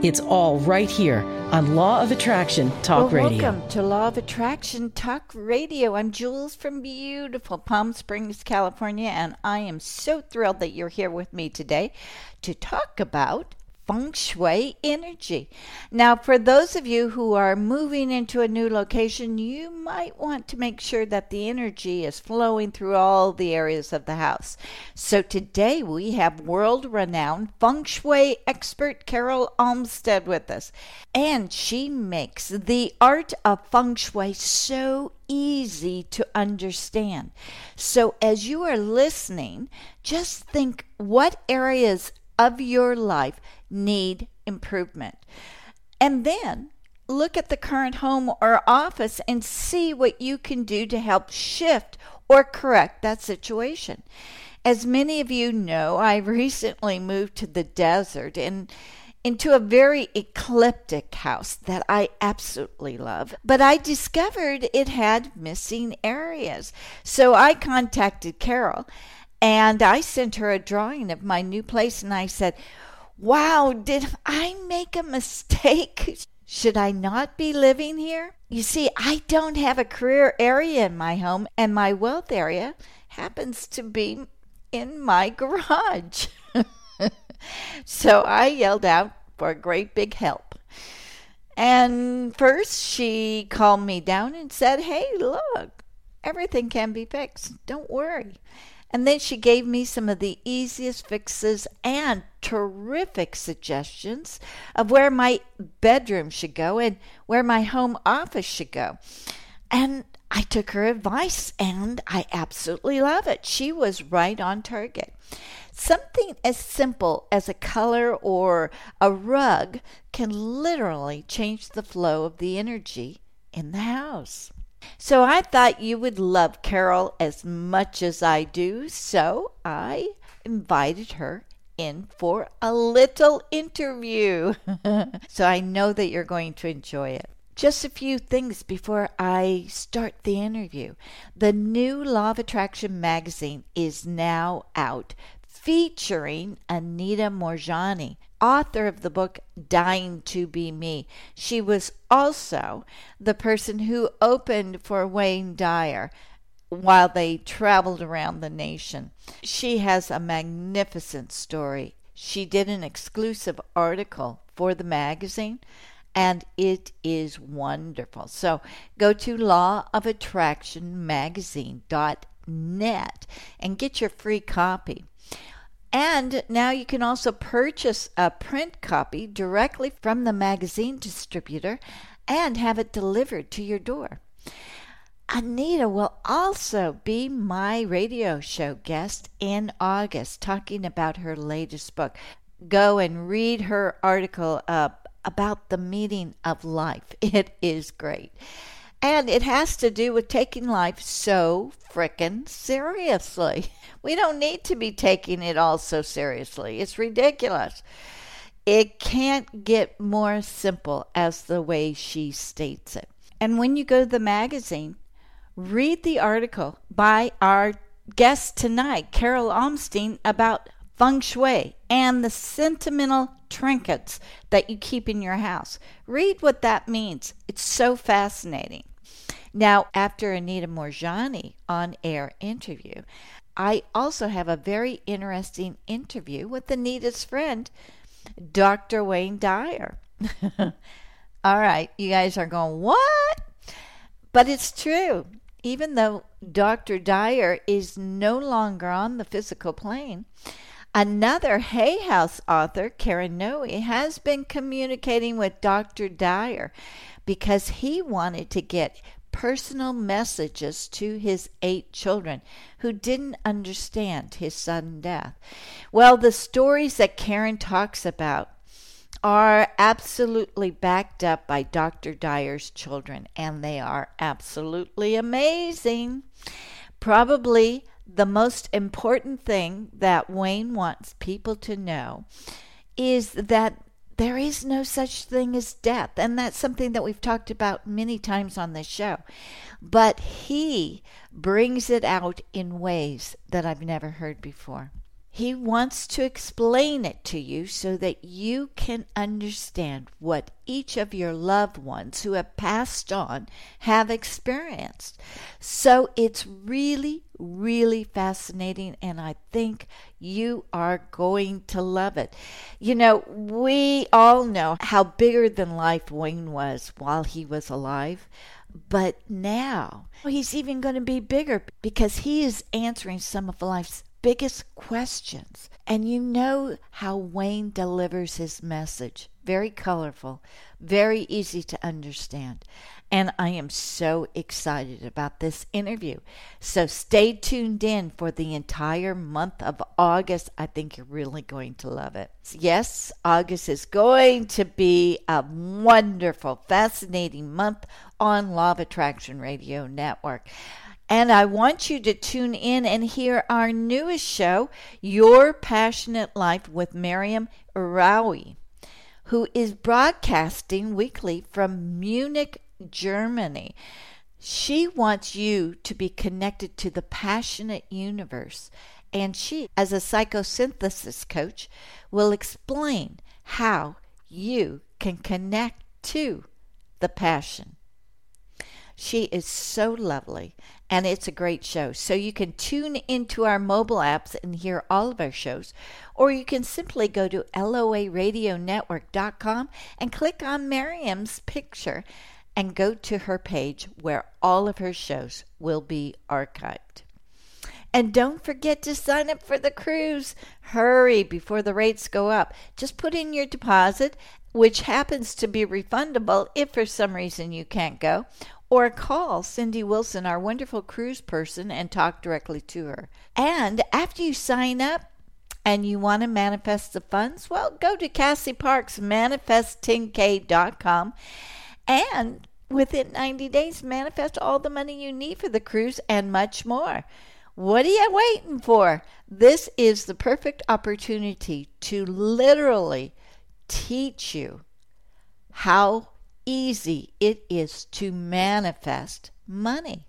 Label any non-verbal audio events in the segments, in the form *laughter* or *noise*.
It's all right here on Law of Attraction Talk well, Radio. Welcome to Law of Attraction Talk Radio. I'm Jules from beautiful Palm Springs, California, and I am so thrilled that you're here with me today to talk about feng shui energy. Now, for those of you who are moving into a new location, you might want to make sure that the energy is flowing through all the areas of the house. So today we have world renowned feng shui expert Carol Olmstead with us, and she makes the art of feng shui so easy to understand. So, as you are listening, just think what areas of your life need improvement. And then look at the current home or office and see what you can do to help shift or correct that situation. As many of you know, I *laughs* recently moved to the desert and into a very eclectic house that I absolutely love. But I discovered it had missing areas. So I contacted Carol and I sent her a drawing of my new place and I said, Wow, did I make a mistake? Should I not be living here? You see, I don't have a career area in my home, and my wealth area happens to be in my garage. *laughs* so I yelled out for a great big help. And first, she calmed me down and said, Hey, look, everything can be fixed. Don't worry. And then she gave me some of the easiest fixes and terrific suggestions of where my bedroom should go and where my home office should go. And I took her advice and I absolutely love it. She was right on target. Something as simple as a color or a rug can literally change the flow of the energy in the house. So I thought you would love Carol as much as I do, so I invited her in for a little interview. *laughs* so I know that you're going to enjoy it. Just a few things before I start the interview. The new Law of Attraction magazine is now out, featuring Anita Moorjani author of the book Dying to Be Me. She was also the person who opened for Wayne Dyer while they traveled around the nation. She has a magnificent story. She did an exclusive article for the magazine and it is wonderful. So go to lawofattractionmagazine.net and get your free copy. And now you can also purchase a print copy directly from the magazine distributor and have it delivered to your door. Anita will also be my radio show guest in August, talking about her latest book. Go and read her article uh, about the meaning of life. *laughs* It is great. And it has to do with taking life so frickin' seriously. *laughs* We don't need to be taking it all so seriously. It's ridiculous. It can't get more simple as the way she states it. And when you go to the magazine, read the article by our guest tonight, Carol Olmstein, about feng shui and the sentimental trinkets that you keep in your house. Read what that means. It's so fascinating. Now, after Anita Moorjani on air interview, I also have a very interesting interview with Anita's friend, Dr. Wayne Dyer. *laughs* All right, you guys are going, what? But it's true. Even though Dr. Dyer is no longer on the physical plane, Another Hay House author, Karen Noe, has been communicating with Dr. Dyer because he wanted to get personal messages to his eight children who didn't understand his sudden death. Well, the stories that Karen talks about are absolutely backed up by Dr. Dyer's children, and they are absolutely amazing. Probably the most important thing that Wayne wants people to know is that there is no such thing as death. And that's something that we've talked about many times on this show. But he brings it out in ways that I've never heard before. He wants to explain it to you so that you can understand what each of your loved ones who have passed on have experienced. So it's really, really fascinating, and I think you are going to love it. You know, we all know how bigger than life Wayne was while he was alive. But now he's even going to be bigger because he is answering some of life's biggest questions. And you know how Wayne delivers his message very colorful, very easy to understand. And I am so excited about this interview. So stay tuned in for the entire month of August. I think you're really going to love it. Yes, August is going to be a wonderful, fascinating month on Law of Attraction Radio Network. And I want you to tune in and hear our newest show, Your Passionate Life with Miriam Irawi, who is broadcasting weekly from Munich, Germany. She wants you to be connected to the passionate universe. And she, as a psychosynthesis coach, will explain how you can connect to the passion. She is so lovely and it's a great show. So you can tune into our mobile apps and hear all of our shows, or you can simply go to loaradionetwork.com and click on Miriam's picture and go to her page where all of her shows will be archived. And don't forget to sign up for the cruise. Hurry before the rates go up. Just put in your deposit, which happens to be refundable if for some reason you can't go, or call Cindy Wilson, our wonderful cruise person, and talk directly to her. And after you sign up and you want to manifest the funds, well, go to Cassie Parks manifest10k.com, and within 90 days manifest all the money you need for the cruise and much more. What are you waiting for? This is the perfect opportunity to literally teach you how easy it is to manifest money.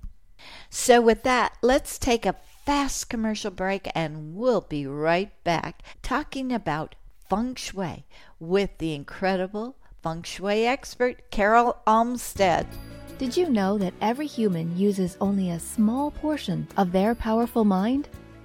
So, with that, let's take a fast commercial break and we'll be right back talking about feng shui with the incredible feng shui expert Carol Olmstead. Did you know that every human uses only a small portion of their powerful mind?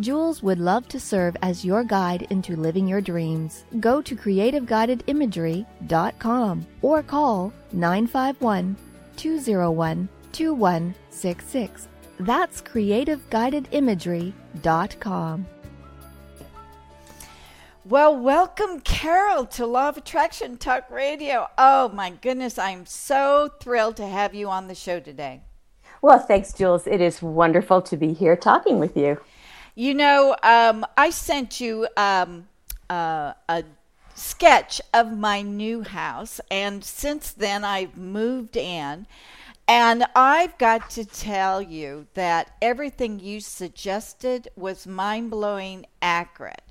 Jules would love to serve as your guide into living your dreams. Go to creativeguidedimagery.com or call 951 201 2166. That's creativeguidedimagery.com. Well, welcome, Carol, to Law of Attraction Talk Radio. Oh, my goodness, I'm so thrilled to have you on the show today. Well, thanks, Jules. It is wonderful to be here talking with you. You know, um, I sent you um, uh, a sketch of my new house, and since then I've moved in. And I've got to tell you that everything you suggested was mind blowing accurate.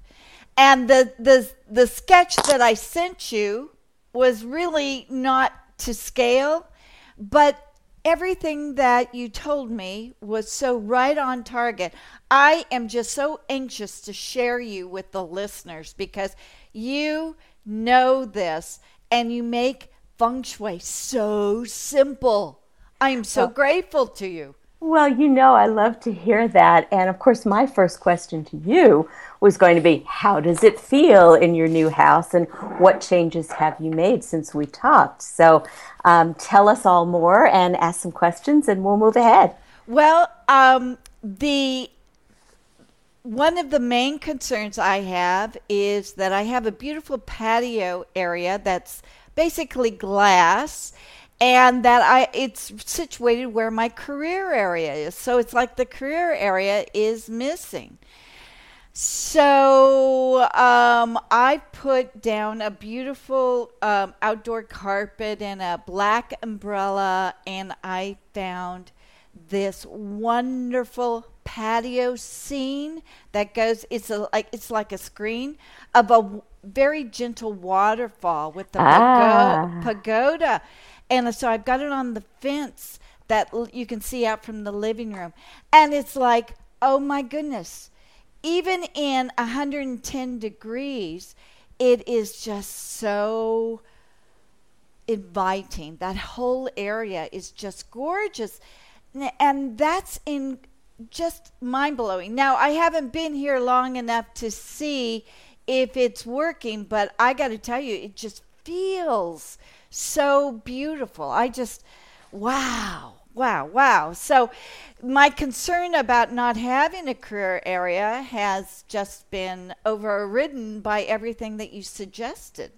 And the, the, the sketch that I sent you was really not to scale, but everything that you told me was so right on target. I am just so anxious to share you with the listeners because you know this and you make feng shui so simple. I am so well, grateful to you. Well, you know, I love to hear that. And of course, my first question to you was going to be How does it feel in your new house? And what changes have you made since we talked? So um, tell us all more and ask some questions, and we'll move ahead. Well, um, the one of the main concerns I have is that I have a beautiful patio area that's basically glass and that I it's situated where my career area is. So it's like the career area is missing. So um, I put down a beautiful um, outdoor carpet and a black umbrella, and I found this wonderful patio scene that goes. It's a like it's like a screen of a very gentle waterfall with the ah. pagoda and so I've got it on the fence that you can see out from the living room. And it's like, oh my goodness. Even in 110 degrees, it is just so inviting. That whole area is just gorgeous. And that's in just mind blowing. Now, I haven't been here long enough to see if it's working, but I got to tell you, it just feels so beautiful. I just, wow, wow, wow. So, my concern about not having a career area has just been overridden by everything that you suggested.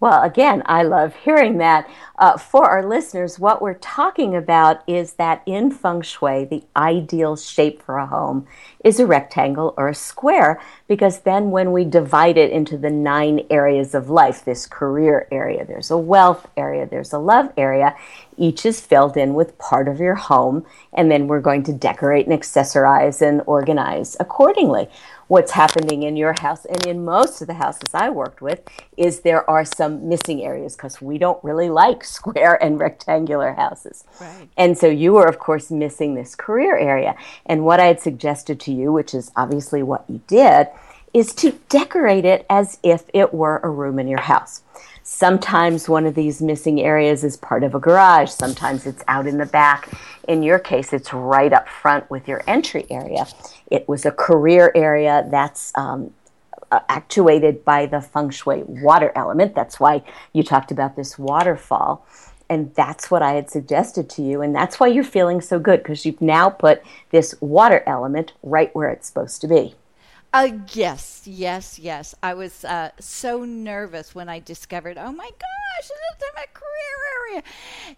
Well, again, I love hearing that. Uh, for our listeners, what we're talking about is that in feng shui, the ideal shape for a home is a rectangle or a square, because then when we divide it into the nine areas of life, this career area, there's a wealth area, there's a love area, each is filled in with part of your home, and then we're going to decorate and accessorize and organize accordingly what's happening in your house and in most of the houses I worked with is there are some missing areas because we don't really like *laughs* square and rectangular houses. Right. And so you were, of course, missing this career area. And what I had suggested to you, which is obviously what you did, is to decorate it as if it were a room in your house. Sometimes one of these missing areas is part of a garage. Sometimes it's out in the back. In your case, it's right up front with your entry area. It was a career area that's um, actuated by the feng shui water element. That's why you talked about this waterfall. And that's what I had suggested to you. And that's why you're feeling so good because you've now put this water element right where it's supposed to be. Uh, yes, yes, yes. I was uh, so nervous when I discovered, oh my gosh, this is my career area.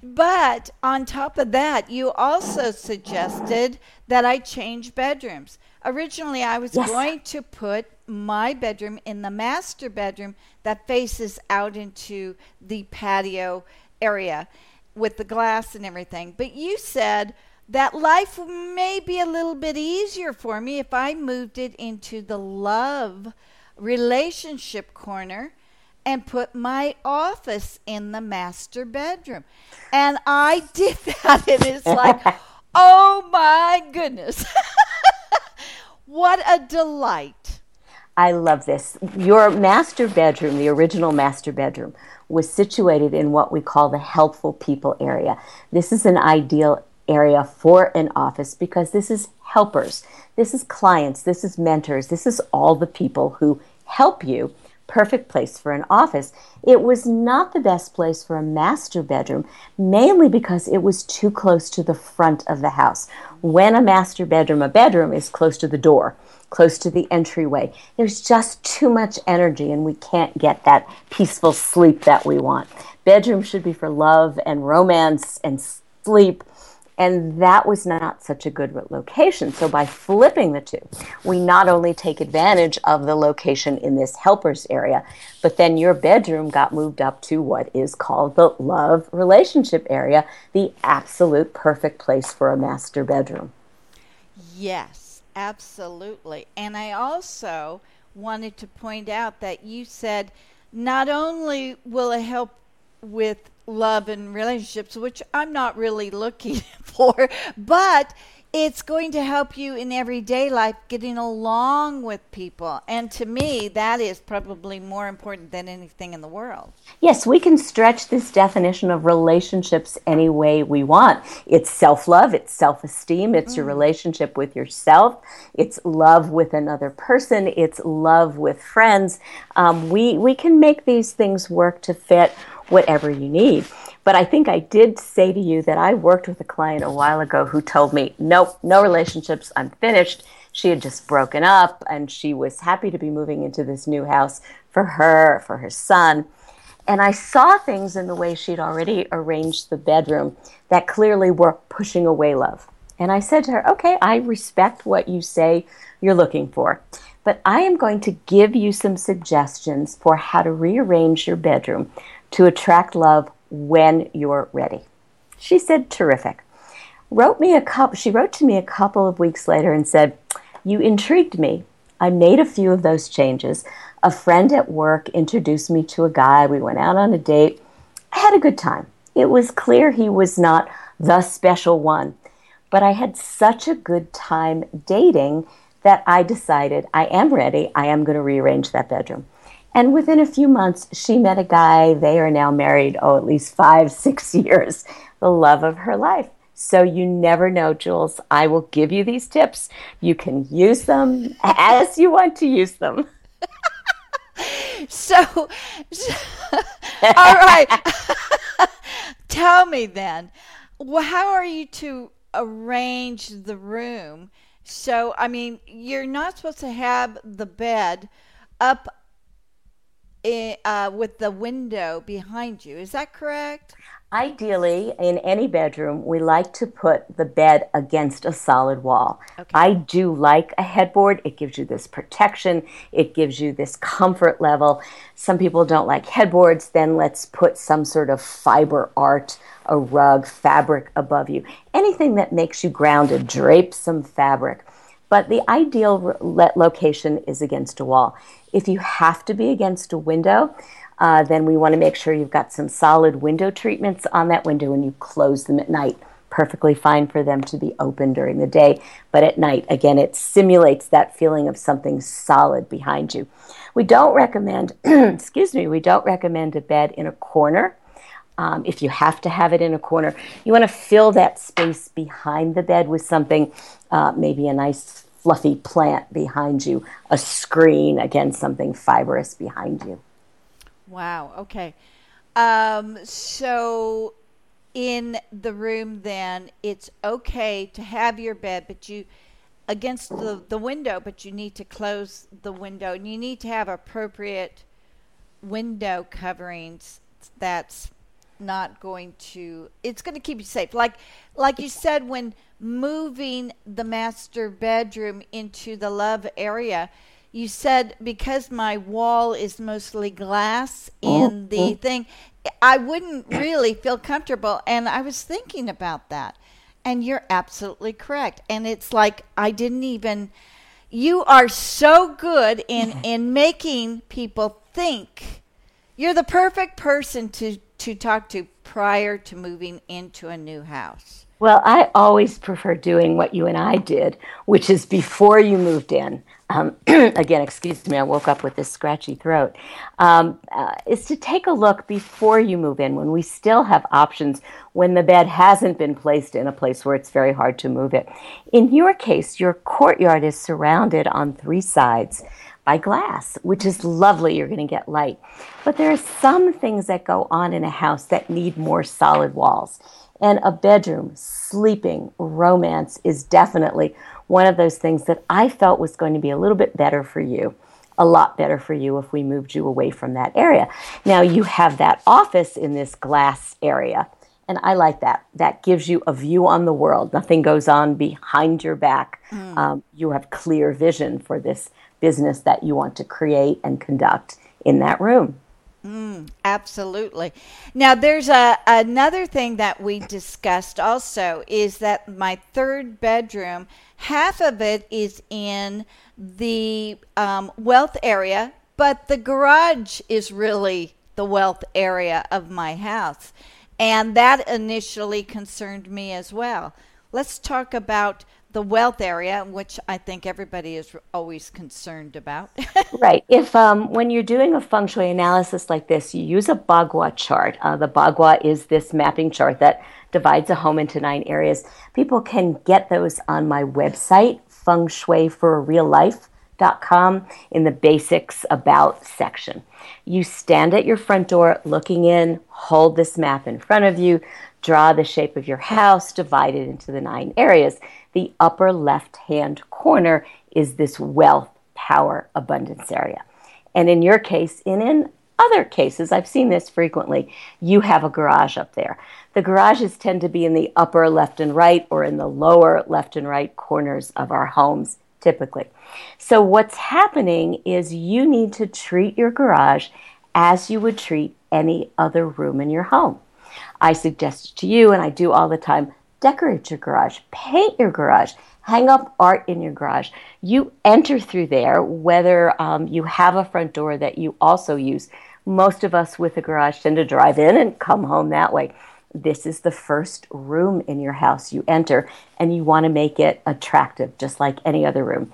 But on top of that, you also suggested that I change bedrooms. Originally, I was yes. going to put my bedroom in the master bedroom that faces out into the patio area with the glass and everything. But you said, that life may be a little bit easier for me if I moved it into the love relationship corner and put my office in the master bedroom. And I *laughs* did that, and it's like, *laughs* oh my goodness. *laughs* what a delight. I love this. Your master bedroom, the original master bedroom, was situated in what we call the helpful people area. This is an ideal area for an office because this is helpers, this is clients, this is mentors, this is all the people who help you. Perfect place for an office. It was not the best place for a master bedroom, mainly because it was too close to the front of the house. When a master bedroom, a bedroom is close to the door, close to the entryway, there's just too much energy and we can't get that peaceful sleep that we want. Bedroom should be for love and romance and sleep and that was not such a good location. So by flipping the two, we not only take advantage of the location in this helpers area, but then your bedroom got moved up to what is called the love relationship area, the absolute perfect place for a master bedroom. Yes, absolutely. And I also wanted to point out that you said not only will it help with love and relationships, which I'm not really looking *laughs* for, but it's going to help you in everyday life getting along with people. And to me, that is probably more important than anything in the world. Yes, we can stretch this definition of relationships any way we want. It's self love, it's self esteem, it's mm. your relationship with yourself, it's love with another person, it's love with friends. Um, we, we can make these things work to fit whatever you need. But I think I did say to you that I worked with a client a while ago who told me, nope, no relationships, I'm finished. She had just broken up and she was happy to be moving into this new house for her, for her son. And I saw things in the way she'd already arranged the bedroom that clearly were pushing away love. And I said to her, okay, I respect what you say you're looking for, but I am going to give you some suggestions for how to rearrange your bedroom to attract love when you're ready. She said, terrific. Wrote me a couple, she wrote to me a couple of weeks later and said, You intrigued me. I made a few of those changes. A friend at work introduced me to a guy. We went out on a date. I had a good time. It was clear he was not the special one, but I had such a good time dating that I decided I am ready. I am going to rearrange that bedroom. And within a few months, she met a guy. They are now married, oh, at least five, *laughs* six years, the love of her life. So you never know, Jules. I will give you these tips. You can use them as you want to use them. *laughs* so, *laughs* all right. Tell me then, how are you to arrange the room? So, I mean, you're not supposed to have the bed up uh, with the window behind you. Is that correct? Ideally, in any bedroom, we like to put the bed against a solid wall. Okay. I do like a headboard. It gives you this protection, it gives you this comfort level. Some people don't like headboards, then let's put some sort of fiber art, a rug, fabric above you. Anything that makes you grounded, drape some fabric. But the ideal location is against a wall. If you have to be against a window, uh, then we want to make sure you've got some solid window treatments on that window and you close them at night. Perfectly fine for them to be open during the day, but at night, again, it simulates that feeling of something solid behind you. We don't recommend, *clears throat* excuse me, we don't recommend a bed in a corner. Um, if you have to have it in a corner, you want to fill that space behind the bed with something, uh, maybe a nice fluffy plant behind you, a screen, again, something fibrous behind you. Wow, okay. Um, so in the room, then, it's okay to have your bed, but you against the, the window, but you need to close the window and you need to have appropriate window coverings that's not going to it's going to keep you safe. Like like you said when moving the master bedroom into the love area you said because my wall is mostly glass in mm-hmm. the thing i wouldn't really feel comfortable. And i was thinking about that. And you're absolutely correct. And it's like i didn't even you are so good in *laughs* in making people think. You're the perfect person to to talk to prior to moving into a new house? Well, I always prefer doing what you and I did, which is before you moved in. Um, *clears throat* again, excuse me, I woke up with this scratchy throat. Um, uh, is to take a look before you move in when we still have options when the bed hasn't been placed in a place where it's very hard to move it. In your case, your courtyard is surrounded on three sides by glass, which is lovely. You're going to get light. But there are some things that go on in a house that need more solid walls. And a bedroom, sleeping, romance is definitely one of those things that I felt was going to be a little bit better for you. A lot better for you if we moved you away from that area. Now, you have that office in this glass area. And I like that. That gives you a view on the world. Nothing goes on behind your back. Mm. Um, you have clear vision for this business that you want to create and conduct in that room. Mm, absolutely. Now, there's a another thing that we discussed also is that my third bedroom, half of it is in the um, wealth area, but the garage is really the wealth area of my house, and that initially concerned me as well. Let's talk about the wealth area, which I think everybody is always concerned about. *laughs* right. If um, when you're doing a feng shui analysis like this, you use a Bagua chart. Uh, the Bagua is this mapping chart that divides a home into nine areas. People can get those on my website, feng shui for real life com in the basics about section. You stand at your front door looking in, hold this map in front of you, draw the shape of your house, divide it into the nine areas. The upper left hand corner is this wealth, power, abundance area. And in your case, and in other cases, I've seen this frequently, you have a garage up there. The garages tend to be in the upper left and right or in the lower left and right corners of our homes typically. So, what's happening is you need to treat your garage as you would treat any other room in your home. I suggest to you, and I do all the time, decorate your garage, paint your garage, hang up art in your garage. You enter through there, whether um, you have a front door that you also use. Most of us with a garage tend to drive in and come home that way this is the first room in your house you enter, and you want to make it attractive, just like any other room.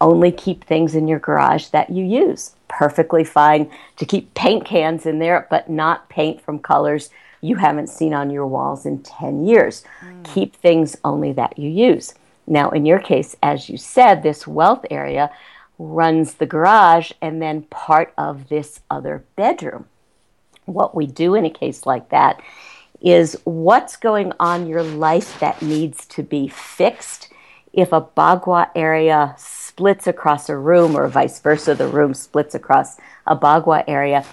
Only keep things in your garage that you use. Perfectly fine to keep paint cans in there, but not paint from colors you haven't seen on your walls in 10 years. Mm. Keep things only that you use. Now, in your case, as you said, this wealth area runs the garage and then part of this other bedroom. What we do in a case like that is what's going on your life that needs to be fixed. If a bagua area splits across a room or vice versa, the room splits across a bagua area,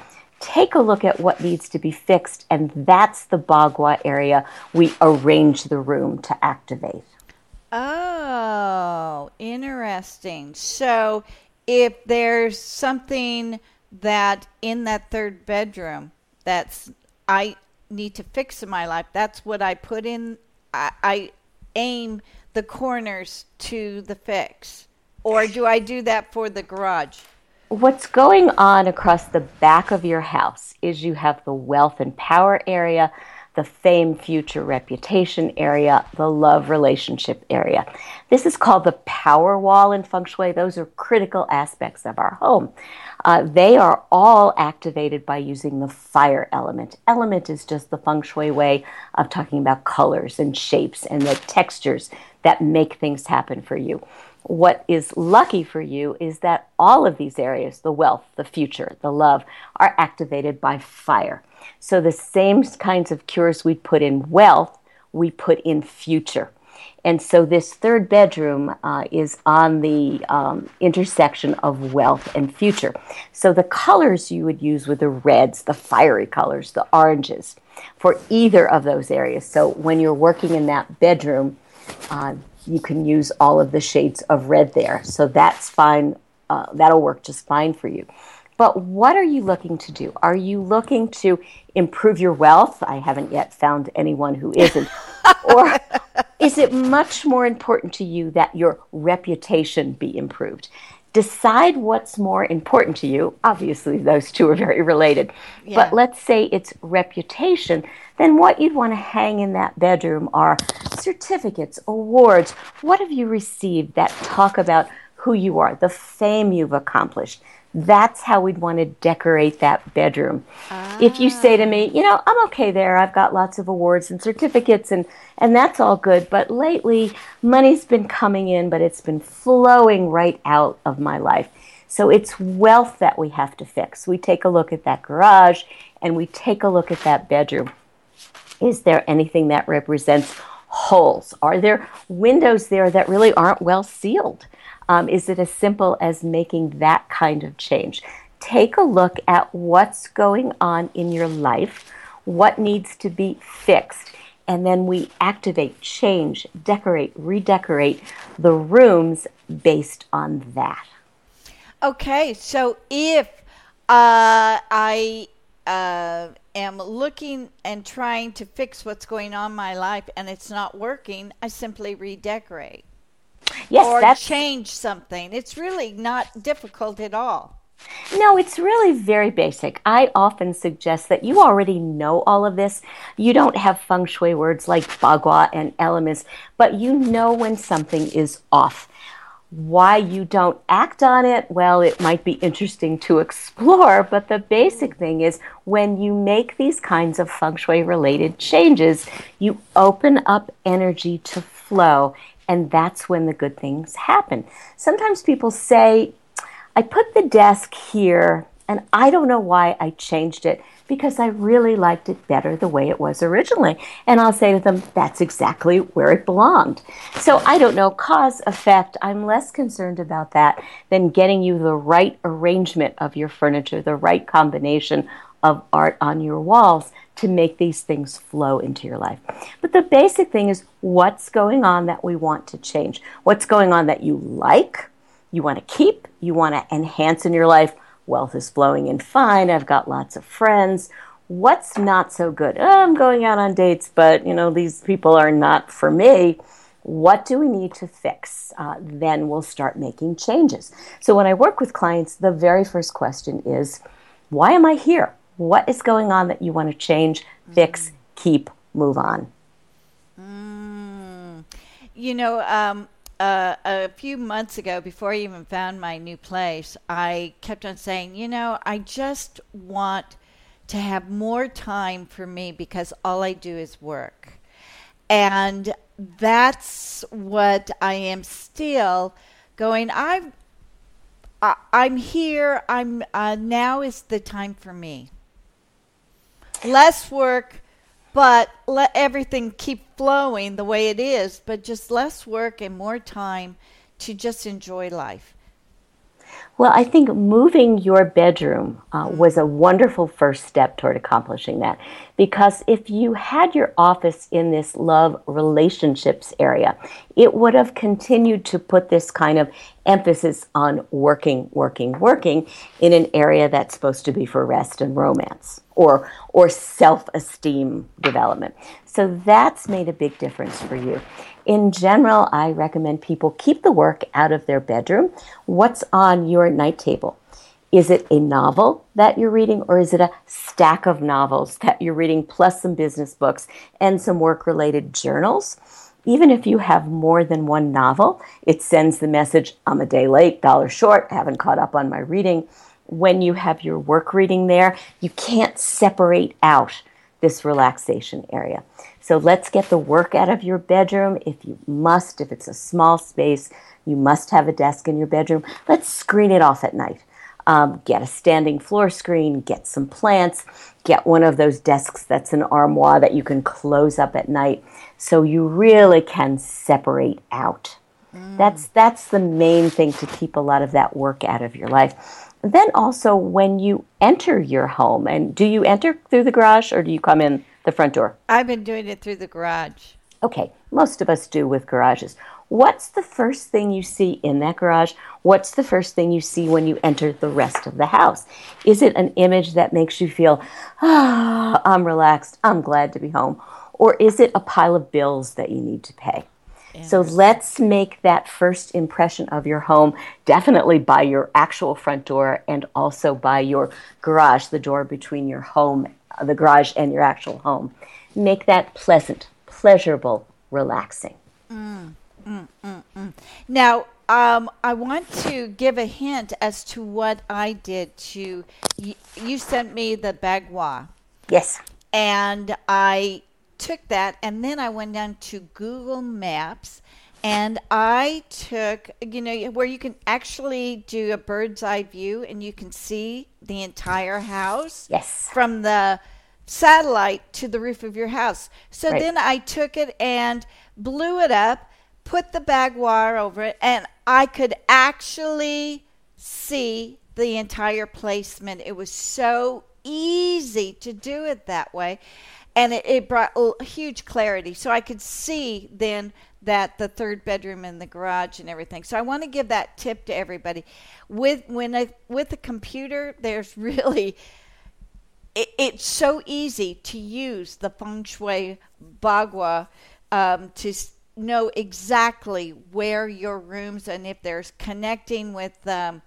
take a look at what needs to be fixed, and that's the bagua area we arrange the room to activate. Oh, interesting. So if there's something that in that third bedroom that's I need to fix in my life, that's what I put in. I, I aim the corners to the fix. Or do I do that for the garage? What's going on across the back of your house is you have the wealth and power area, the fame, future, reputation area, the love relationship area. This is called the power wall in feng shui. Those are critical aspects of our home. Uh, they are all activated by using the fire element. Element is just the feng shui way of talking about colors and shapes and the textures that make things happen for you. What is lucky for you is that all of these areas, the wealth, the future, the love, are activated by fire. So the same kinds of cures we put in wealth, we put in future. And so this third bedroom uh, is on the um, intersection of wealth and future. So the colors you would use were the reds, the fiery colors, the oranges for either of those areas. So when you're working in that bedroom, uh, you can use all of the shades of red there. So that's fine. Uh, that'll work just fine for you. But what are you looking to do? Are you looking to improve your wealth? I haven't yet found anyone who isn't. *laughs* or is it much more important to you that your reputation be improved? Decide what's more important to you. Obviously, those two are very related. Yeah. But let's say it's reputation, then what you'd want to hang in that bedroom are certificates, awards. What have you received that talk about who you are, the fame you've accomplished, that's how we'd want to decorate that bedroom. Ah. If you say to me, you know, I'm okay there. I've got lots of awards and certificates and and that's all good, but lately money's been coming in, but it's been flowing right out of my life. So it's wealth that we have to fix. We take a look at that garage and we take a look at that bedroom. Is there anything that represents holes? Are there windows there that really aren't well sealed? Um, is it as simple as making that kind of change? Take a look at what's going on in your life, what needs to be fixed, and then we activate, change, decorate, redecorate the rooms based on that. Okay, so if uh, I uh, am looking and trying to fix what's going on in my life and it's not working, I simply redecorate yes, or that's... change something. It's really not difficult at all. No, it's really very basic. I often suggest that you already know all of this. You don't have feng shui words like bagua and elements, but you know when something is off. Why you don't act on it, well, it might be interesting to *laughs* explore, but the basic mm. thing is when you make these kinds of feng shui related changes, you open up energy to flow, and that's when the good things happen. Sometimes people say, I put the desk here, and I don't know why I changed it because I really liked it better the way it was originally. And I'll say to them, that's exactly where it belonged. So I don't know, cause, effect. I'm less concerned about that than getting you the right arrangement of your furniture, the right combination of art on your walls to make these things flow into your life. But the basic thing is what's going on that we want to change? What's going on that you like? you want to keep, you want to enhance in your life. Wealth is flowing in fine. I've got lots of friends. What's not so good? Oh, I'm going out on dates, but you know these people are not for me. What do we need to fix? Uh, then we'll start making changes. So when I work with clients, the very first question is, why am I here? What is going on that you want to change, fix, mm. keep, move on? Mm. You know, um, uh, a few months ago, before I even found my new place, I kept on saying, you know, I just want to have more time for me because all I do is work. And that's what I am still going. I've, I, I'm here. I'm uh, now is the time for me. Less work, but let everything keep flowing the way it is, but just less work and more time to just enjoy life. Well, I think moving your bedroom uh, was a wonderful first step toward accomplishing that. Because if you had your office in this love relationships area, it would have continued to put this kind of emphasis on working, working, working in an area that's supposed to be for rest and romance or, or self esteem development. So that's made a big difference for you. In general, I recommend people keep the work out of their bedroom. What's on your night table? Is it a novel that you're reading, or is it a stack of novels that you're reading, plus some business books and some work related journals? Even if you have more than one novel, it sends the message I'm a day late, dollar short, haven't caught up on my reading. When you have your work reading there, you can't separate out this relaxation area. So let's get the work out of your bedroom. If you must, if it's a small space, you must have a desk in your bedroom. Let's screen it off at night. Um, get a standing floor screen, get some plants, get one of those desks that's an armoire that you can close up at night so you really can separate out. Mm. That's that's the main thing to keep a lot of that work out of your life. Then also when you enter your home and do you enter through the garage or do you come in the front door? I've been doing it through the garage. Okay, most of us do with garages. What's the first thing you see in that garage? What's the first thing you see when you enter the rest of the house? Is it an image that makes you feel, ah, oh, I'm relaxed, I'm glad to be home? Or is it a pile of bills that you need to pay? So let's make that first impression of your home definitely by your actual front door and also by your garage, the door between your home the garage and your actual home. Make that pleasant, pleasurable, relaxing. Mm, mm, mm, mm. now, um, I want to give a hint as to what I did to. You, you sent me the bagua. Yes. And I took that, and then I went down to Google Maps and I took, you know, where you can actually do a bird's eye view and you can see the entire house. Yes. From the satellite to the roof of your house. So right. then I took it and blew it up, put the bagua over it, and I could actually see the entire placement. It was so easy to do it that way. And it, it brought huge clarity. So I could see then that the third bedroom and the garage and everything. So I want to give that tip to everybody. With when I, with the computer, there's *laughs* really it, it's so easy to use the feng shui bagua um, to know exactly where your rooms and if there's connecting with um,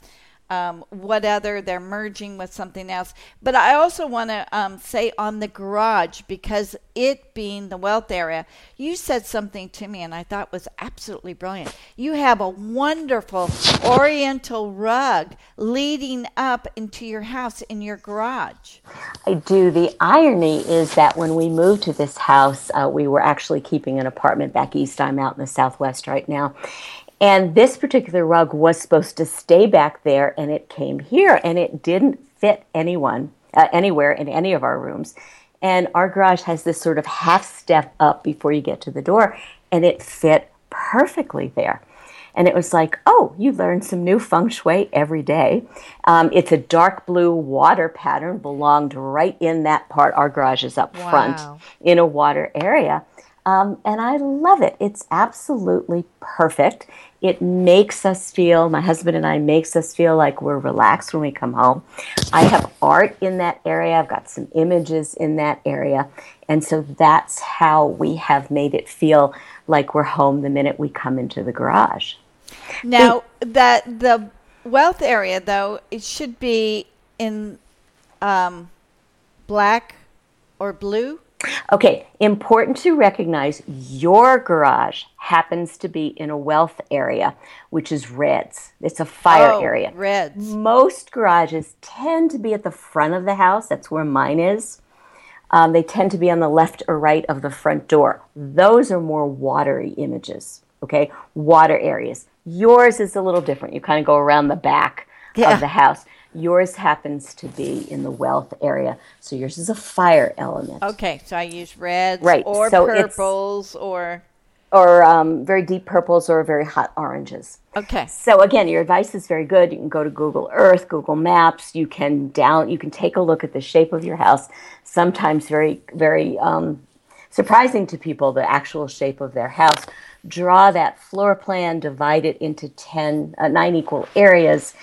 um, what other they're merging with something else. But I also want to um, say on the garage because it being the wealth area, you said something to me and I thought was absolutely brilliant. You have a wonderful oriental rug leading up into your house in your garage. I do. The irony is that when we moved to this house, uh, we were actually keeping an apartment back east. I'm out in the southwest right now. And this particular rug was supposed to stay back there, and it came here, and it didn't fit anyone uh, anywhere in any of our rooms. And our garage has this sort of half step up before you get to the door, and it fit perfectly there. And it was like, oh, you learn some new feng shui every day. Um, it's a dark blue water pattern, belonged right in that part. Our garage is up wow. front in a water area. Um, and I love it. It's absolutely perfect. It makes us feel, my husband and I makes us feel like we're relaxed when we come home. I have art in that area. I've got some images in that area. And so that's how we have made it feel like we're home the minute we come into the garage. Now, that the wealth area though, it should be in um, black or blue? Okay, important to recognize your garage happens to be in a wealth area, which is reds. It's a fire oh, area. Reds. Most garages tend to be at the front of the house. That's where mine is. Um, they tend to be on the left or right of the front door. Those are more watery images, okay? Water areas. Yours is a little different. You kind of go around the back yeah. of the house. Yours happens to be in the wealth area, so yours is a fire element. Okay, so I use reds, right? Or so purples, or or um, very deep purples, or very hot oranges. Okay. So again, your advice is very good. You can go to Google Earth, Google Maps. You can down. You can take a look at the shape of your house. Sometimes very very um, surprising to people the actual shape of their house draw that floor plan, divide it into 10, uh, nine equal areas,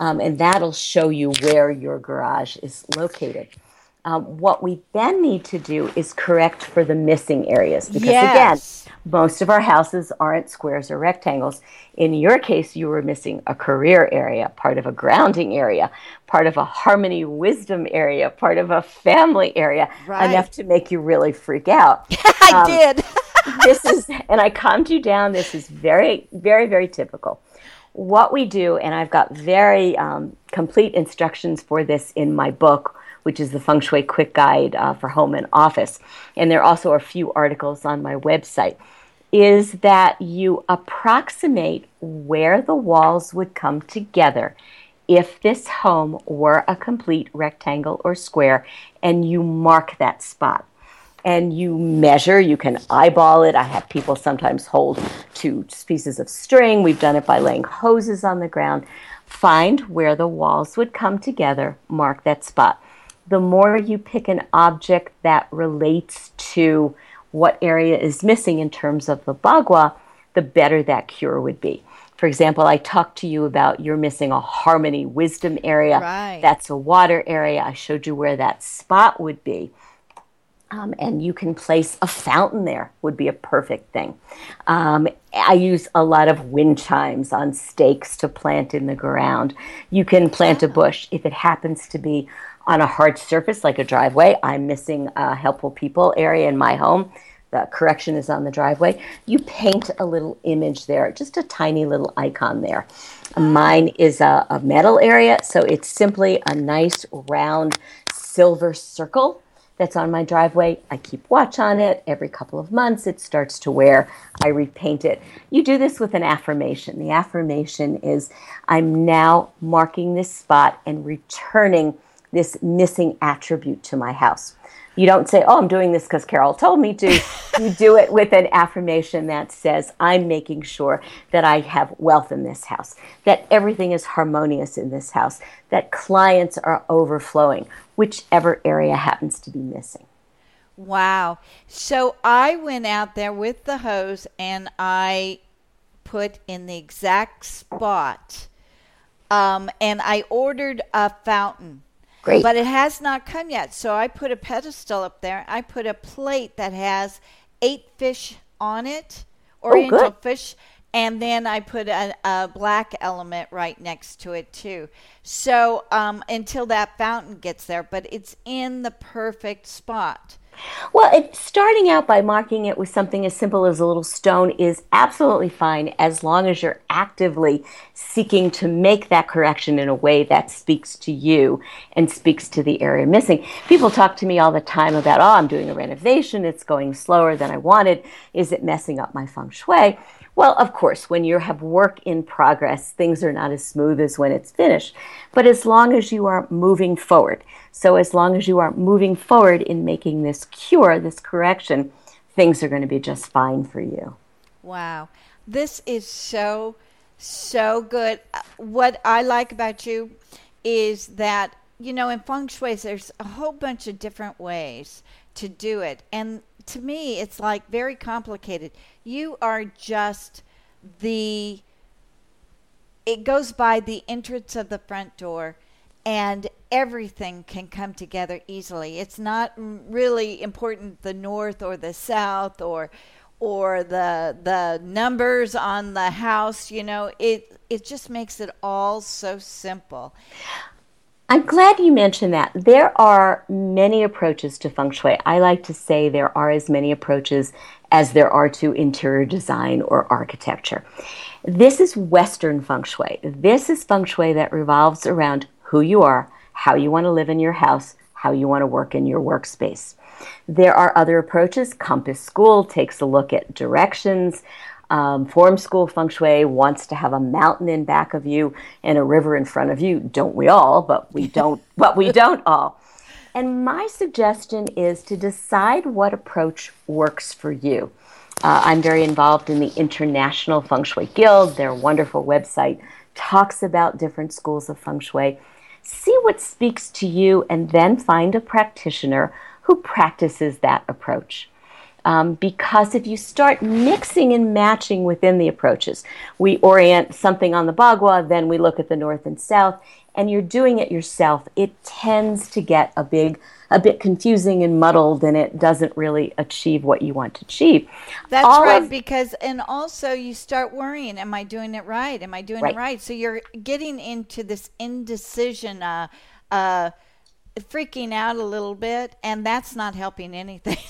um, and that'll show you where your garage is located. Um, what we then need to do is correct for the missing areas because yes. again most of our houses aren't squares or rectangles in your case you were missing a career area part of a grounding area part of a harmony wisdom area part of a family area right. enough to make you really freak out *laughs* i um, did *laughs* this is, and I calmed you down. This is very, very, very typical. What we do, and I've got very um, complete instructions for this in my book, which is the Feng Shui Quick Guide uh, for Home and Office. And there are also a few articles on my website. Is that you approximate where the walls would come together if this home were a complete rectangle or square, and you mark that spot and you measure. You can eyeball it. I have people sometimes hold two pieces of string. We've done it by laying hoses on the ground. Find where the walls would come together, mark that spot. The more you pick an object that relates to what area is missing in terms of the bagua, the better that cure would be. For example, I talked to you about you're missing a harmony wisdom area. Right. That's a water area. I showed you where that spot would be. Um, and you can place a fountain there would be a perfect thing. Um, i use a lot of wind chimes on stakes to plant in the ground. You can plant a bush. If it happens to be on a hard surface like a driveway i'm missing a helpful people area in my home. The correction is on the driveway. You paint a little image there just a tiny little icon there. Mine is a, a metal area so it's simply a nice round silver circle that's on my driveway. I keep watch on it. Every couple of months, it starts to wear. I repaint it. You do this with an affirmation. The affirmation is I'm now marking this spot and returning this missing attribute to my house. You don't say, Oh, I'm doing this because Carol told me to. *laughs* you do it with an affirmation that says, I'm making sure that I have wealth in this house, that everything is harmonious in this house, that clients are overflowing, whichever area happens to be missing. Wow. So I went out there with the hose and I put in the exact spot. Um, and I ordered a fountain Great. But it has not come yet. So I put a pedestal up there. I put a plate that has eight fish on it, oh, oriental oh, fish, and then I put a, a, black element right next to it too. So um, until that fountain gets there, but it's in the perfect spot. Well, it, starting out by marking it with something as simple as a little stone is absolutely fine as long as you're actively seeking to make that correction in a way that speaks to you and speaks to the area missing. People talk to me all the time about, oh, I'm doing a renovation, it's going slower than I wanted. Is it messing up my feng shui? Well, of course, when you have work in progress, things are not as smooth as when it's finished. But as long as you are moving forward, so as long as you are moving forward in making this cure, this correction, things are going to be just fine for you. Wow. This is so, so good. Uh, what I like about you is that, you know, in feng shui, there's a whole bunch of different ways to do it. And to me, it's like very complicated. You are just the, it goes by the entrance of the front door and everything can come together easily. It's not really important the north or the south or or the the numbers on the house, you know, it it just makes it all so simple. I'm glad you mentioned that. There are many approaches to feng shui. I like to say there are as many approaches as there are to interior design or architecture. This is Western feng shui. This is feng shui that revolves around who you are, how you want to live in your house, how you want to work in your workspace. There are other approaches. Compass School takes a look at directions. Um, form school feng shui wants to have a mountain in back of you and a river in front of you. Don't we all? But we *laughs* don't. but we don't all. And my suggestion is to decide what approach works for you. Uh, I'm very involved in the International Feng Shui Guild. Their wonderful website talks about different schools of feng shui. See what speaks to you, and then find a practitioner who practices that approach. Um, because if you start mixing and matching within the approaches, we orient something on the Bagua, then we look at the north and south, and you're doing it yourself, it tends to get a big a bit confusing and muddled and it doesn't really achieve what you want to achieve. That's All right of, because and also you start worrying am I doing it right? Am I doing right. it right? So you're getting into this indecision uh uh freaking out a little bit, and that's not helping anything. *laughs*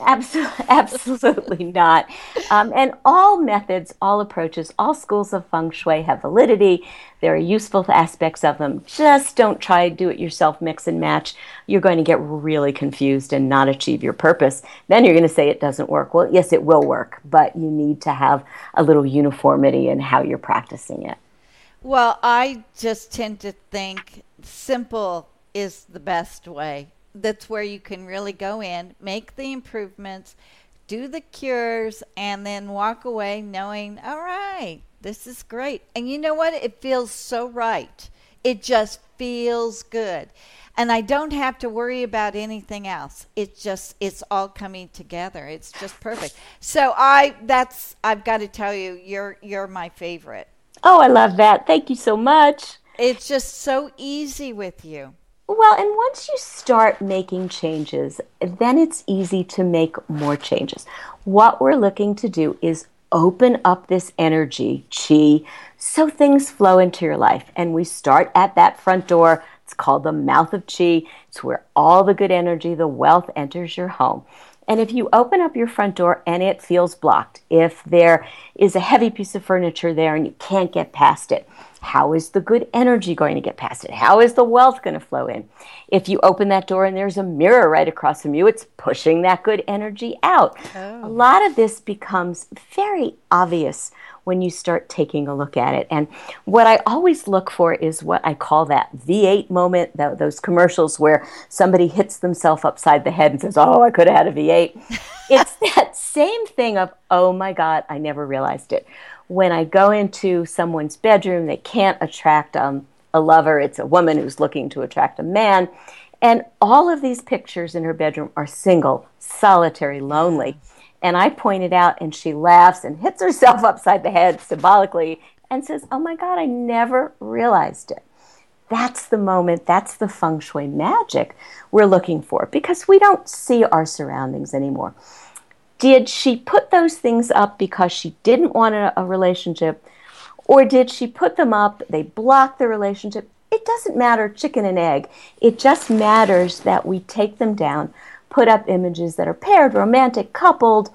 absolutely, *laughs* absolutely not. Um, and all methods, all approaches, all schools of feng shui have validity. There are useful aspects of them. Just don't try do it yourself, mix and match. You're going to get really confused and not achieve your purpose. Then you're going to say it doesn't work. Well, yes, it will work, but you need to have a little uniformity in how you're practicing it. Well, I just tend to think simple is the best way. That's where you can really go in, make the improvements, do the cures, and then walk away knowing, all right, this is great. And you know what? It feels so right. It just feels good. And I don't have to worry about anything else. It's just it's all coming together. It's just perfect. So I that's I've got to tell you, you're you're my favorite. Oh, I love that. Thank you so much. It's just so easy with you. Well, and once you start making changes, then it's easy to make more changes. What we're looking to do is open up this energy, chi, so things flow into your life. And we start at that front door. It's called the mouth of chi. It's where all the good energy, the wealth enters your home. And if you open up your front door and it feels blocked, if there is a heavy piece of furniture there and you can't get past it, how is the good energy going to get past it? How is the wealth going to flow in? If you open that door and there's a mirror right across from you, it's pushing that good energy out. Oh. A lot of this becomes very obvious when you start taking a look at it. And what I always look for is what I call that V8 moment, those commercials where somebody hits themselves upside the head and says, Oh, I could have had a V8. *laughs* it's that same thing of, Oh my God, I never realized it when I go into someone's bedroom, they can't attract um, a lover. It's a woman who's looking to attract a man. And all of these pictures in her bedroom are single, solitary, lonely. And I point it out, and she laughs and hits herself *laughs* upside the head symbolically and says, Oh my God, I never realized it. That's the moment, that's the feng shui magic we're looking for because we don't see our surroundings anymore Did she put those things up because she didn't want a, a relationship? Or did she put them up, they block the relationship? It doesn't matter, chicken and egg. It just matters that we take them down, put up images that are paired, romantic, coupled.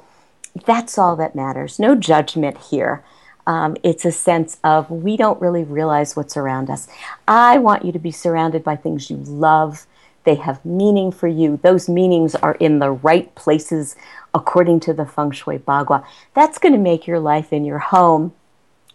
That's all that matters. No judgment here. Um, it's a sense of we don't really realize what's around us. I want you to be surrounded by things you love. They have meaning for you. Those meanings are in the right places according to the Feng Shui Bagua. That's going to make your life in your home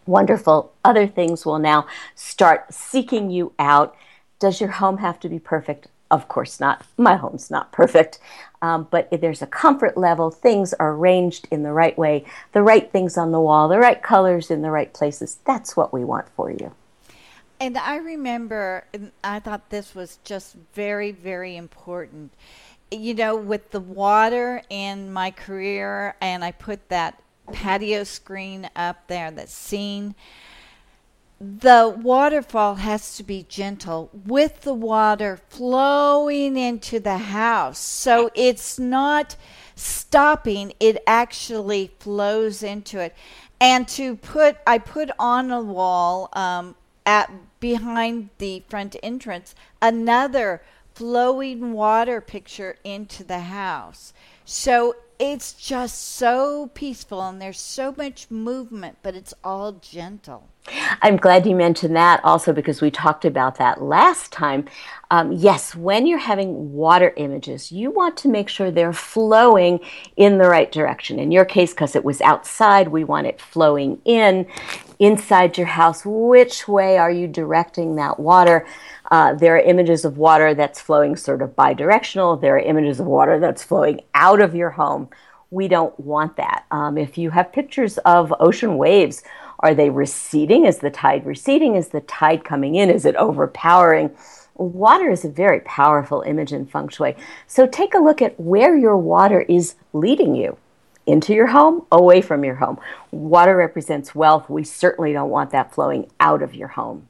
wonderful. Other things will now start seeking you out. Does your home have to be perfect? Of course not. My home's not perfect. Um, but there's a comfort level, things are arranged in the right way, the right things on the wall, the right colors in the right places. That's what we want for you. And I remember, I thought this was just very, very important. You know, with the water in my career, and I put that patio screen up there that's seen. The waterfall has to be gentle with the water flowing into the house. So it's not stopping, it actually flows into it. And to put, I put on a wall um, at behind the front entrance another flowing water picture into the house. So it's just so peaceful and there's so much movement, but it's all gentle. I'm glad you mentioned that also because we talked about that last time. Um, yes, when you're having water images, you want to make sure they're flowing in the right direction. In your case, because it was outside, we want it flowing in. Inside your house, which way are you directing that water? Uh, there are images of water that's flowing sort of bidirectional. There are images of water that's flowing out of your home. We don't want that. Um, if you have pictures of ocean waves, are they receding? Is the tide receding? Is the tide coming in? Is it overpowering? Water is a very powerful image in feng shui. So take a look at where your water is leading you into your home, away from your home. Water represents wealth. We certainly don't want that flowing out of your home.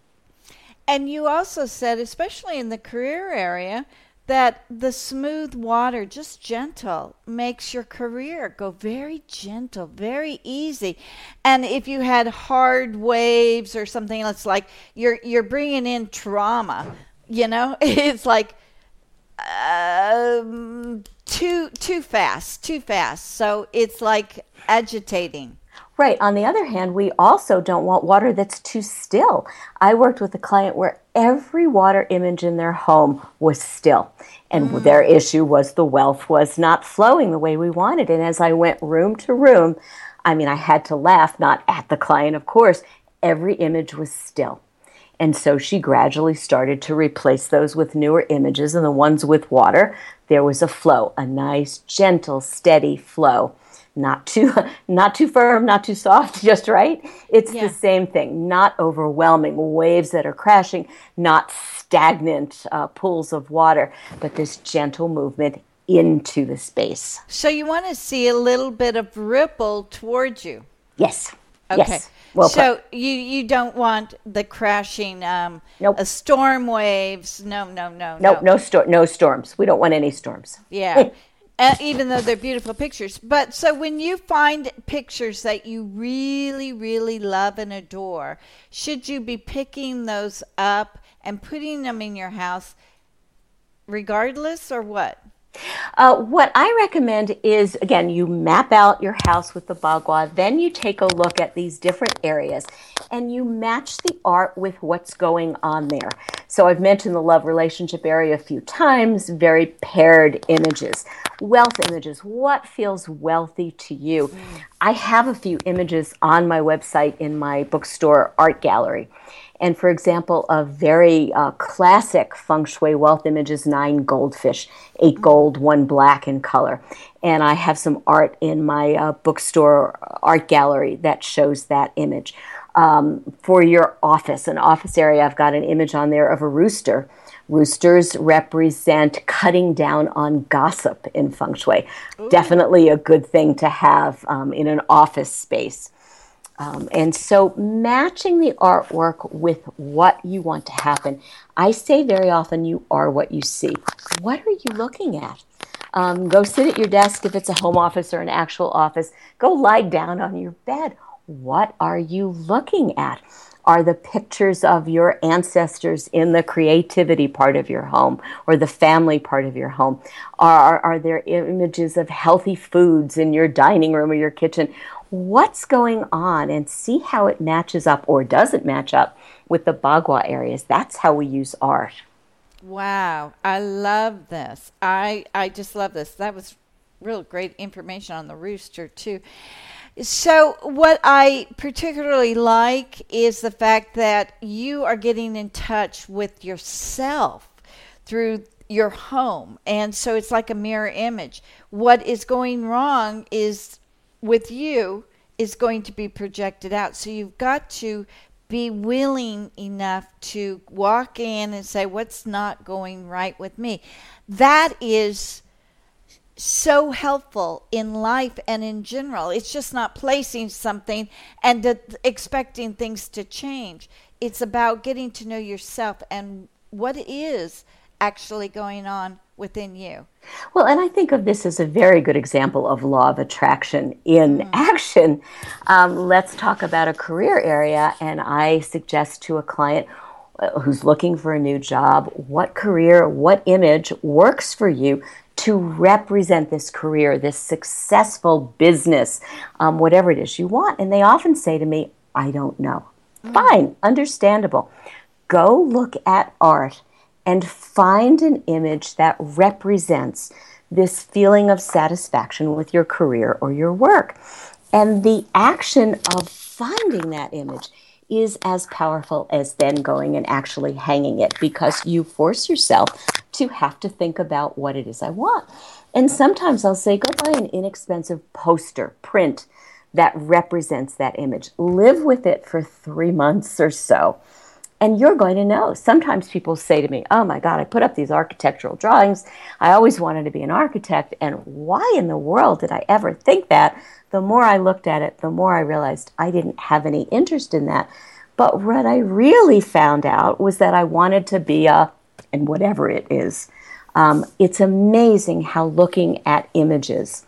And you also said, especially in the career area, that the smooth water, just gentle, makes your career go very gentle, very easy. And if you had hard waves or something, it's like you're you're bringing in trauma. You know, *laughs* it's like um, too too fast, too fast. So it's like agitating. Right. On the other hand, we also don't want water that's too still. I worked with a client where every water image in their home was still. And mm. their issue was the wealth was not flowing the way we wanted. And as I went room to room, I mean, I had to laugh, not at the client, of course. Every image was still. And so she gradually started to replace those with newer images, and the ones with water, there was a flow, a nice, gentle, steady flow not too *laughs* not too firm, not too soft, *laughs* just right. It's yeah. the same thing. Not overwhelming waves that are crashing, not stagnant uh, pools of water, but this gentle movement into the space. So you want to see a little bit of ripple towards you. Yes. Okay. Yes. Well so put. you you don't want the crashing um nope. Uh, storm waves. No, no, no, nope, no. No sto- no storms. We don't want any storms. *laughs* Yeah. uh, even though they're beautiful pictures. But so when you find pictures that you really, really love and adore, should you be picking those up and putting them in your house regardless or what? Uh, what I recommend is again, you map out your house with the bagua, then you take a look at these different areas and you match the art with what's going on there. So I've mentioned the love relationship area a few times, very paired images. Wealth images, what feels wealthy to you? Mm. I have a few images on my website in my bookstore art gallery. And for example, a very uh, classic feng shui wealth image is nine goldfish, eight gold, one black in color. And I have some art in my uh, bookstore art gallery that shows that image. Um, for your office, an office area, I've got an image on there of a rooster. Roosters represent cutting down on gossip in feng shui. Ooh. Definitely a good thing to have um, in an office space. Um, and so, matching the artwork with what you want to happen. I say very often, you are what you see. What are you looking at? Um, go sit at your desk if it's a home office or an actual office. Go lie down on your bed. What are you looking at? Are the pictures of your ancestors in the creativity part of your home or the family part of your home? Are, are there images of healthy foods in your dining room or your kitchen? What's going on and see how it matches up or doesn't match up with the Bagua areas. That's how we use art. Wow, I love this. I I just love this. That was real great information on the rooster too. So, what I particularly like is the fact that you are getting in touch with yourself through your home. And so it's like a mirror image. What is going wrong is with you is going to be projected out. So you've got to be willing enough to walk in and say, What's not going right with me? That is so helpful in life and in general. It's just not placing something and expecting things to change. It's about getting to know yourself and what is actually going on within you. Well, and I think of this as a very good example of law of attraction in mm. action. Um, let's talk about a career area, and I suggest to a client uh, who's looking for a new job what career, what image works for you to represent this career, this successful business, um, whatever it is you want. And they often say to me, I don't know. Mm. Fine, understandable. Go look at art and find an image that represents this feeling of satisfaction with your career or your work. And the action of finding that image is as powerful as then going and actually hanging it because you force yourself to have to think about what it is I want. And sometimes I'll say, go buy an inexpensive poster, print that represents that image. Live with it for three months or so and you're going to know. Sometimes people say to me, Oh my God, I put up these architectural drawings. I always wanted to be an architect. And why in the world did I ever think that? The more I looked at it, the more I realized I didn't have any interest in that. But what I really found out was that I wanted to be a, and whatever it is. Um, it's amazing how looking at images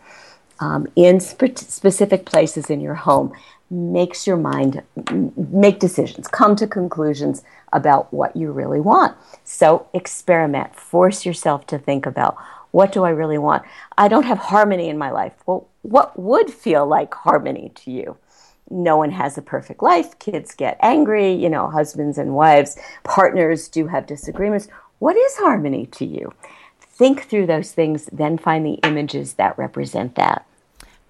um, in spe- specific places in your home makes your mind make decisions, come to conclusions about what you really want. So experiment, force yourself to think about what do I really want? I don't have harmony in my life. Well, what would feel like harmony to you? No one has a perfect life. Kids get angry, you know, husbands and wives, partners do have disagreements. What is harmony to you? Think through those things, then find the images that represent that.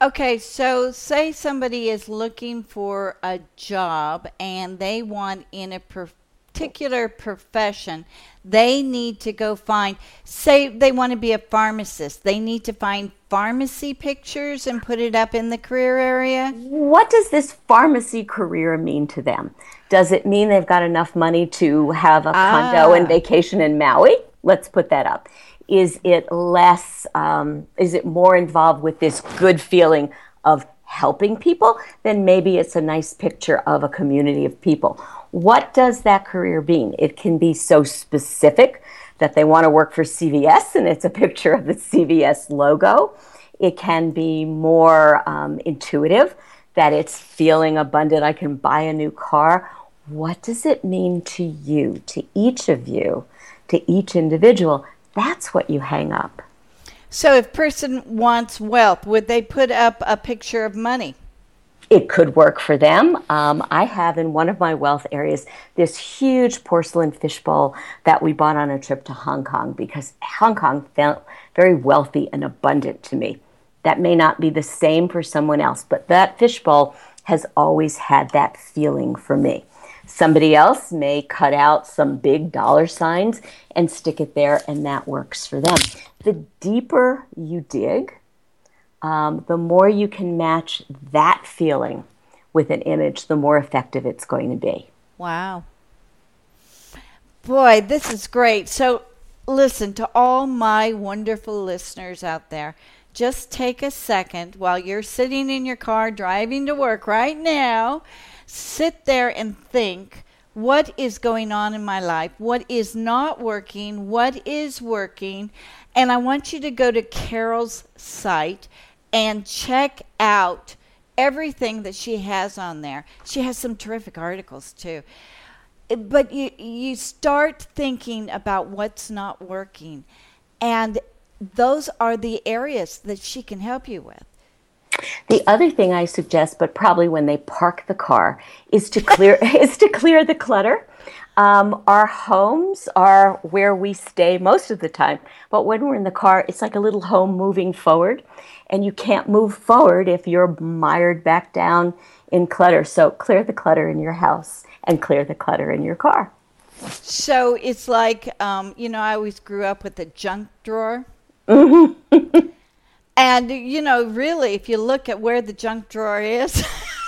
Okay, so say somebody is looking for a job and they want in a particular profession, they need to go find, say they want to be a pharmacist, they need to find pharmacy pictures and put it up in the career area? What does this pharmacy career mean to them? Does it mean they've got enough money to have a condo and ah. vacation in Maui? Let's put that up. Is it less, um, is it more involved with this good feeling of helping people? Then maybe it's a nice picture of a community of people. What does that career mean? It can be so specific that they want to work for CVS and it's a picture of the CVS logo. It can be more um, intuitive that it's feeling abundant. I can buy a new car. What does it mean to you, to each of you, to each individual? That's what you hang up. So if person wants wealth, would they put up a picture of money? It could work for them. Um, I have in one of my wealth areas this huge porcelain fishbowl that we bought on a trip to Hong Kong because Hong Kong felt very wealthy and abundant to me. That may not be the same for someone else, but that fishbowl has always had that feeling for me. Somebody else may cut out some big dollar signs and stick it there, and that works for them. The deeper you dig, um, the more you can match that feeling with an image, the more effective it's going to be. Wow. Boy, this is great. So, listen to all my wonderful listeners out there. Just take a second while you're sitting in your car driving to work right now sit there and think what is going on in my life, what is not working, what is working. And I want you to go to Carol's site and check out everything that she has on there. She has some terrific articles too. But you you start thinking about what's not working and those are the areas that she can help you with. The other thing I suggest, but probably when they park the car, is to clear *laughs* is to clear the clutter. Um, our homes are where we stay most of the time, but when we're in the car, it's like a little home moving forward, and you can't move forward if you're mired back down in clutter. So clear the clutter in your house and clear the clutter in your car. So it's like, um, you know, I always grew up with a junk drawer. Mm-hmm. *laughs* and, you know, really, if you look at where the junk drawer is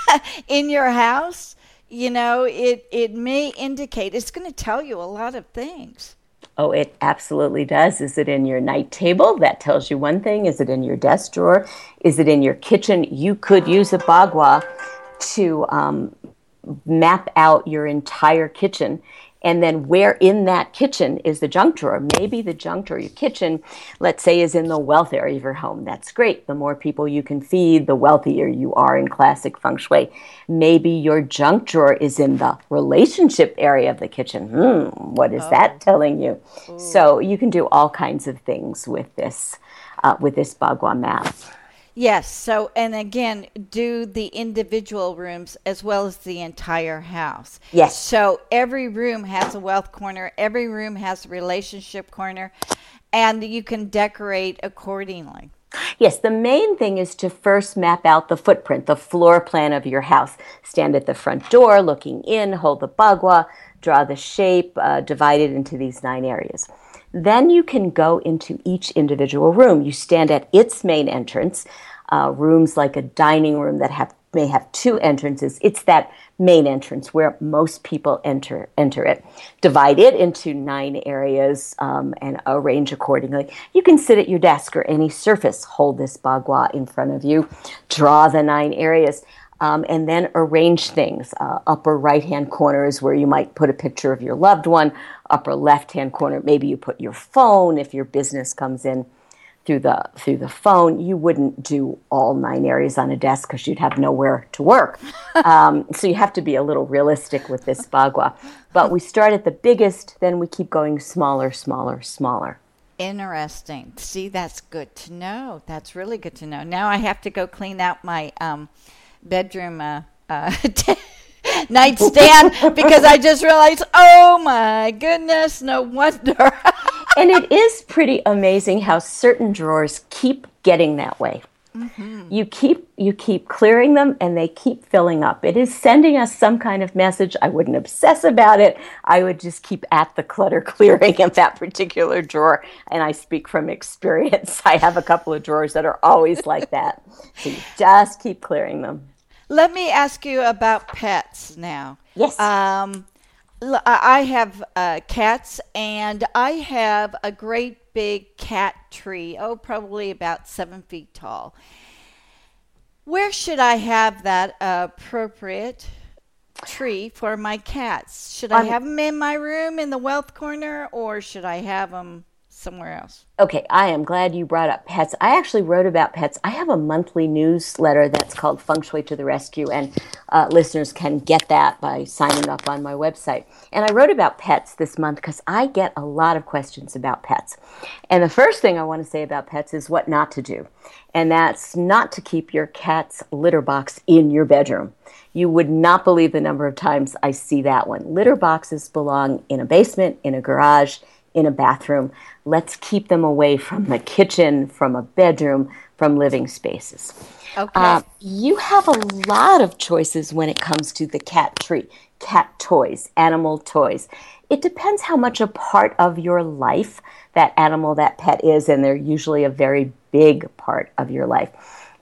*laughs* in your house, you know, it, it may indicate, it's going to tell you a lot of things. Oh, it absolutely does. Is it in your night table? That tells you one thing. Is it in your desk drawer? Is it in your kitchen? You could use a bagua to um, map out your entire kitchen and then where in that kitchen is the junk drawer? Maybe the junk drawer your kitchen let's say is in the wealth area of your home. That's great. The more people you can feed the wealthier you are in classic feng shui. Maybe your junk drawer is in the relationship area of the kitchen. Hmm what is oh. that telling you? Ooh. so you can do all kinds of things with this uh, with this bagua map Yes. So, and again, do the individual rooms as well as the entire house. Yes. So, every room has a wealth corner, every room has a relationship corner, and you can decorate accordingly. Yes, the main thing is to first map out the footprint, the floor plan of your house. Stand at the front door, looking in, hold the bagua, draw the shape, uh, divide it into these nine areas. Then you can go into each individual room. You stand at its main entrance. Uh, rooms like a dining room that have may have two entrances. It's that main entrance where most people enter enter it. Divide it into nine areas um, and arrange accordingly. You can sit at your desk or any surface. Hold this bagua in front of you. Draw the nine areas. Um, and then arrange things. Uh, upper right hand corner is where you might put a picture of your loved one. Upper left hand corner, maybe you put your phone if your business comes in through the through the phone. You wouldn't do all nine areas on a desk because you'd have nowhere to work. *laughs* um, so you have to be a little realistic with this bagua. But we start at the biggest, then we keep going smaller, smaller, smaller. Interesting. See, that's good to know. That's really good to know. Now I have to go clean out my um, bedroom uh, uh, *laughs* nightstand *laughs* because I just realized, oh my goodness, no wonder. *laughs* and it is pretty amazing how certain drawers keep getting that way. Mm-hmm. You keep you keep clearing them and they keep filling up. It is sending us some kind of message. I wouldn't obsess about it. I would just keep at the clutter *laughs* clearing of that particular drawer. And I speak from experience. I have a couple of drawers that are always like that. So you just keep clearing them. Let me ask you about pets now. Yes. Um, I have uh, cats, and I have a great big cat tree. Oh, probably about seven feet tall. Where should I have that appropriate tree for my cats? Should I have them in my room in the wealth corner, or should I have them somewhere else. Okay, I am glad you brought up pets. I actually wrote about pets. I have a monthly newsletter that's called Feng Shui to the Rescue, and uh, listeners can get that by signing up on my website. And I wrote about pets this month because I get a lot of questions about pets. And the first thing I want to say about pets is what not to do. And that's not to keep your cat's litter box in your bedroom. You would not believe the number of times I see that one. Litter boxes belong in a basement, in a garage, in a bathroom. Let's keep them away from the kitchen, from a bedroom, from living spaces. Okay. Uh, you have a lot of choices when it comes to the cat tree, cat toys, animal toys. It depends how much a part of your life that animal, that pet is, and they're usually a very big part of your life.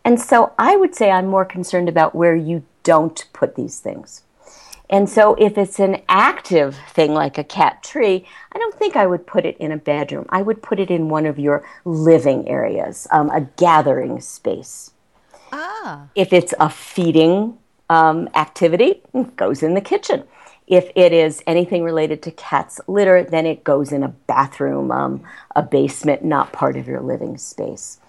And so I would say I'm more concerned about where you don't put these things. And so, if it's an active thing like a cat tree, I don't think I would put it in a bedroom. I would put it in one of your living areas, um, a gathering space. Ah. If it's a feeding um, activity, it *laughs* goes in the kitchen. If it is anything related to cat's litter, then it goes in a bathroom, um, a basement, not part of your living space.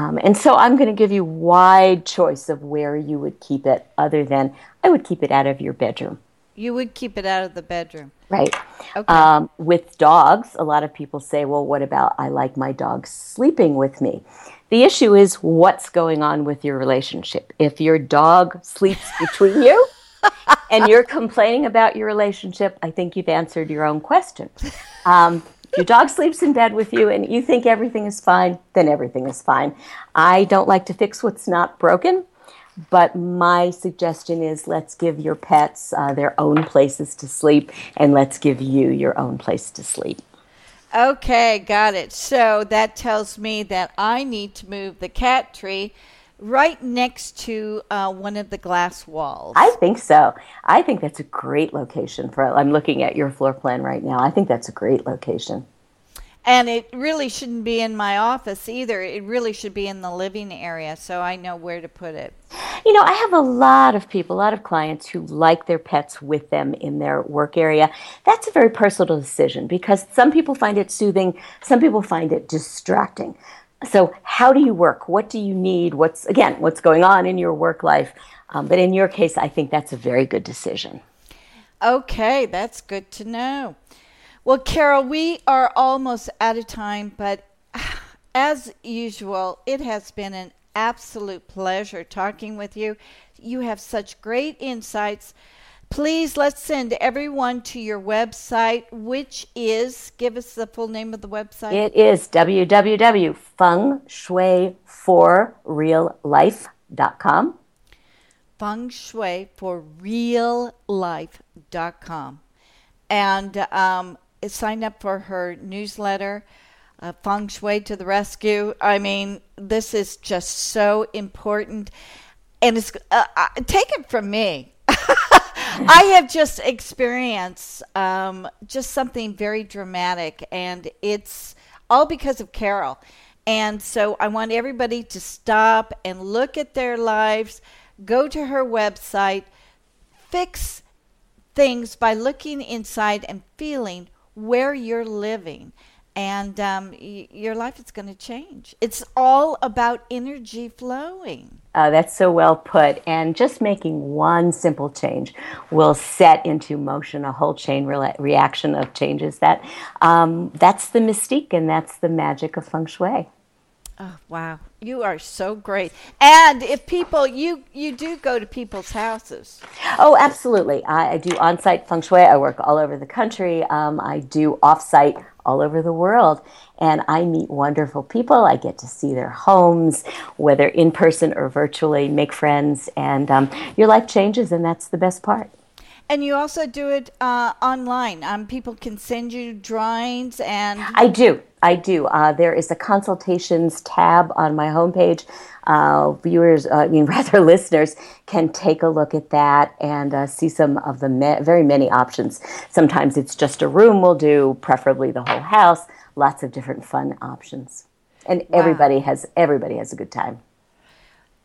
Um, and so I'm going to give you wide choice of where you would keep it, other than I would keep it out of your bedroom. You would keep it out of the bedroom. Right. Okay. Um, with dogs, a lot of people say, well, what about I like my dog sleeping with me? The issue is what's going on with your relationship. If your dog sleeps *laughs* between you and you're complaining about your relationship, I think you've answered your own question. Um, if your dog sleeps in bed with you and you think everything is fine, then everything is fine. I don't like to fix what's not broken, but my suggestion is let's give your pets uh, their own places to sleep and let's give you your own place to sleep. Okay, got it. So that tells me that I need to move the cat tree right next to uh, one of the glass walls. I think so. I think that's a great location for. I'm looking at your floor plan right now. I think that's a great location. And it really shouldn't be in my office either. It really should be in the living area so I know where to put it. You know, I have a lot of people, a lot of clients who like their pets with them in their work area. That's a very personal decision because some people find it soothing, some people find it distracting. So, how do you work? What do you need? What's, again, what's going on in your work life? Um, but in your case, I think that's a very good decision. Okay, that's good to know. Well, Carol, we are almost out of time, but *sighs* as usual, it has been an absolute pleasure talking with you. You have such great insights. Please let's send everyone to your website, which is give us the full name of the website. It is www.fengshuiforreallife.com. Feng Shui for reallife.com. And um, sign up for her newsletter, uh, Feng Shui to the Rescue. I mean, this is just so important. And it's uh, uh, take it from me. *laughs* *laughs* I have just experienced um, just something very dramatic, and it's all because of Carol. And so I want everybody to stop and look at their lives, go to her website, fix things by looking inside and feeling where you're living and um, y- your life is going to change. It's all about energy flowing. Uh, that's so well put. And just making one simple change will set into motion a whole chain re- reaction of changes. That um, that's the mystique and that's the magic of feng shui. Oh, wow. You are so great. And if people, you you do go to people's houses. Oh, absolutely. I, I do on-site feng shui. I work all over the country. Um, I do off-site all over the world, and I meet wonderful people. I get to see their homes, whether in person or virtually, make friends, and um, your life changes, and that's the best part. And you also do it uh, online. Um, people can send you drawings and. I do. I do. Uh, there is a consultations tab on my homepage. Uh, viewers, uh, *laughs* I mean, rather listeners, can take a look at that and uh, see some of the very many options. Sometimes it's just a room we'll do, preferably the whole house. Lots of different fun options, and Wow. everybody has everybody has a good time.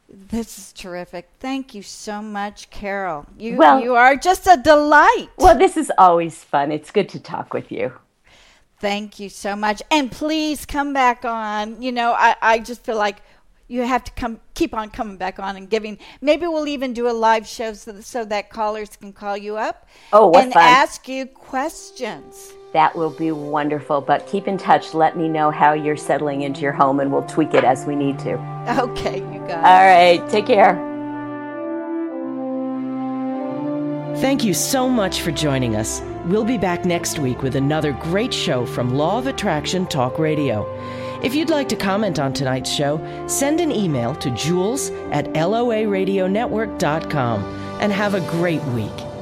This is terrific. Thank you so much, Carol. You Well- you are just a delight. Well, this is always fun. It's good to talk with you. Thank you so much. And please come back on. You know, I, I just feel like you have to come keep on coming back on and giving maybe we'll even do a live show so, so that callers can call you up Oh, what and fun. ask you questions. That will be wonderful. But keep in touch. Let me know how you're settling into your home, and we'll tweak it as we need to. Okay, you guys. All right. Take care. Thank you so much for joining us. We'll be back next week with another great show from Law of Attraction Talk Radio. If you'd like to comment on tonight's show, send an email to jewels at loaradionetwork.com and have a great week.